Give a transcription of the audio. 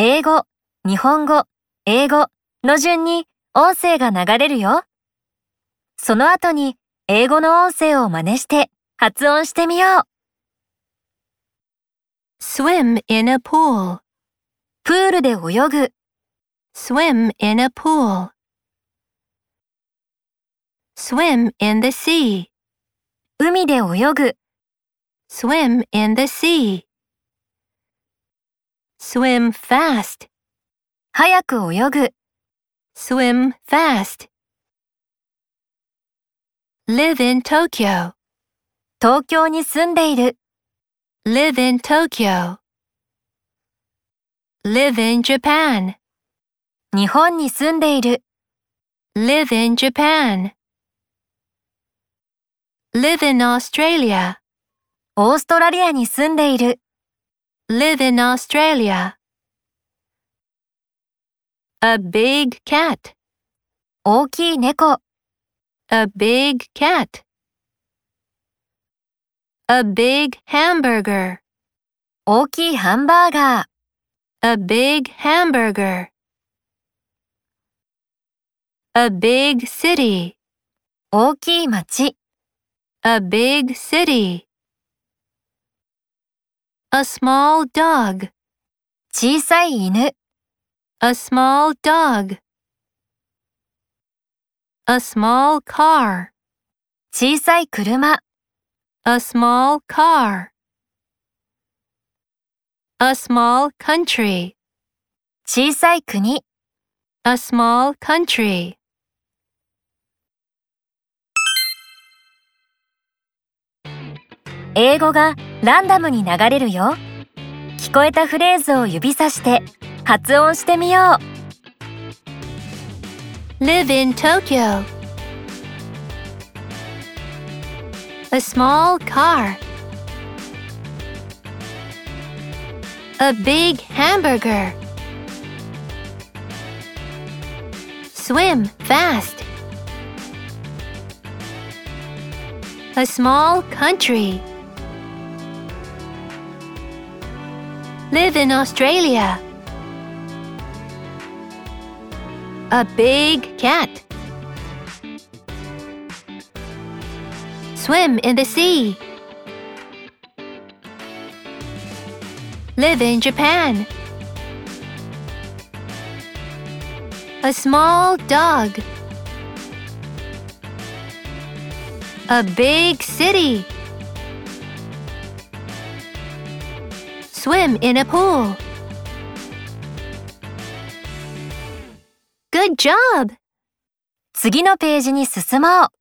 英語、日本語、英語の順に音声が流れるよ。その後に英語の音声を真似して発音してみよう。swim in a pool, プールで泳ぐ、swim in a pool. Swim in the sea, 海で泳ぐ、swim in the sea. Swim fast, 早く泳ぐ、swim fast. Live in Tokyo, 東京に住んでいる、live in Tokyo. Live in Japan, 日本に住んでいる、live in Japan. Live in Australia, オーストラリアに住んでいる、live in Australia. A big cat, 大きい猫、 a big cat. A big hamburger, 大きいハンバーガー、 a big hamburger. A big city, 大きい町、 a big city. A small dog, 小さい犬、 a small dog. A small car, 小さい車、 a small car. A small country, 小さい国、 a small country. 英語がランダムに流れるよ。聞こえたフレーズを指さして発音してみよう。Live in Tokyo. A small car. A big hamburger. Swim fast. A small country. Live in Australia. A big cat. Swim in the sea. Live in Japan. A small dog. A big city. Swim in a pool. Good job! 次のページに進もう。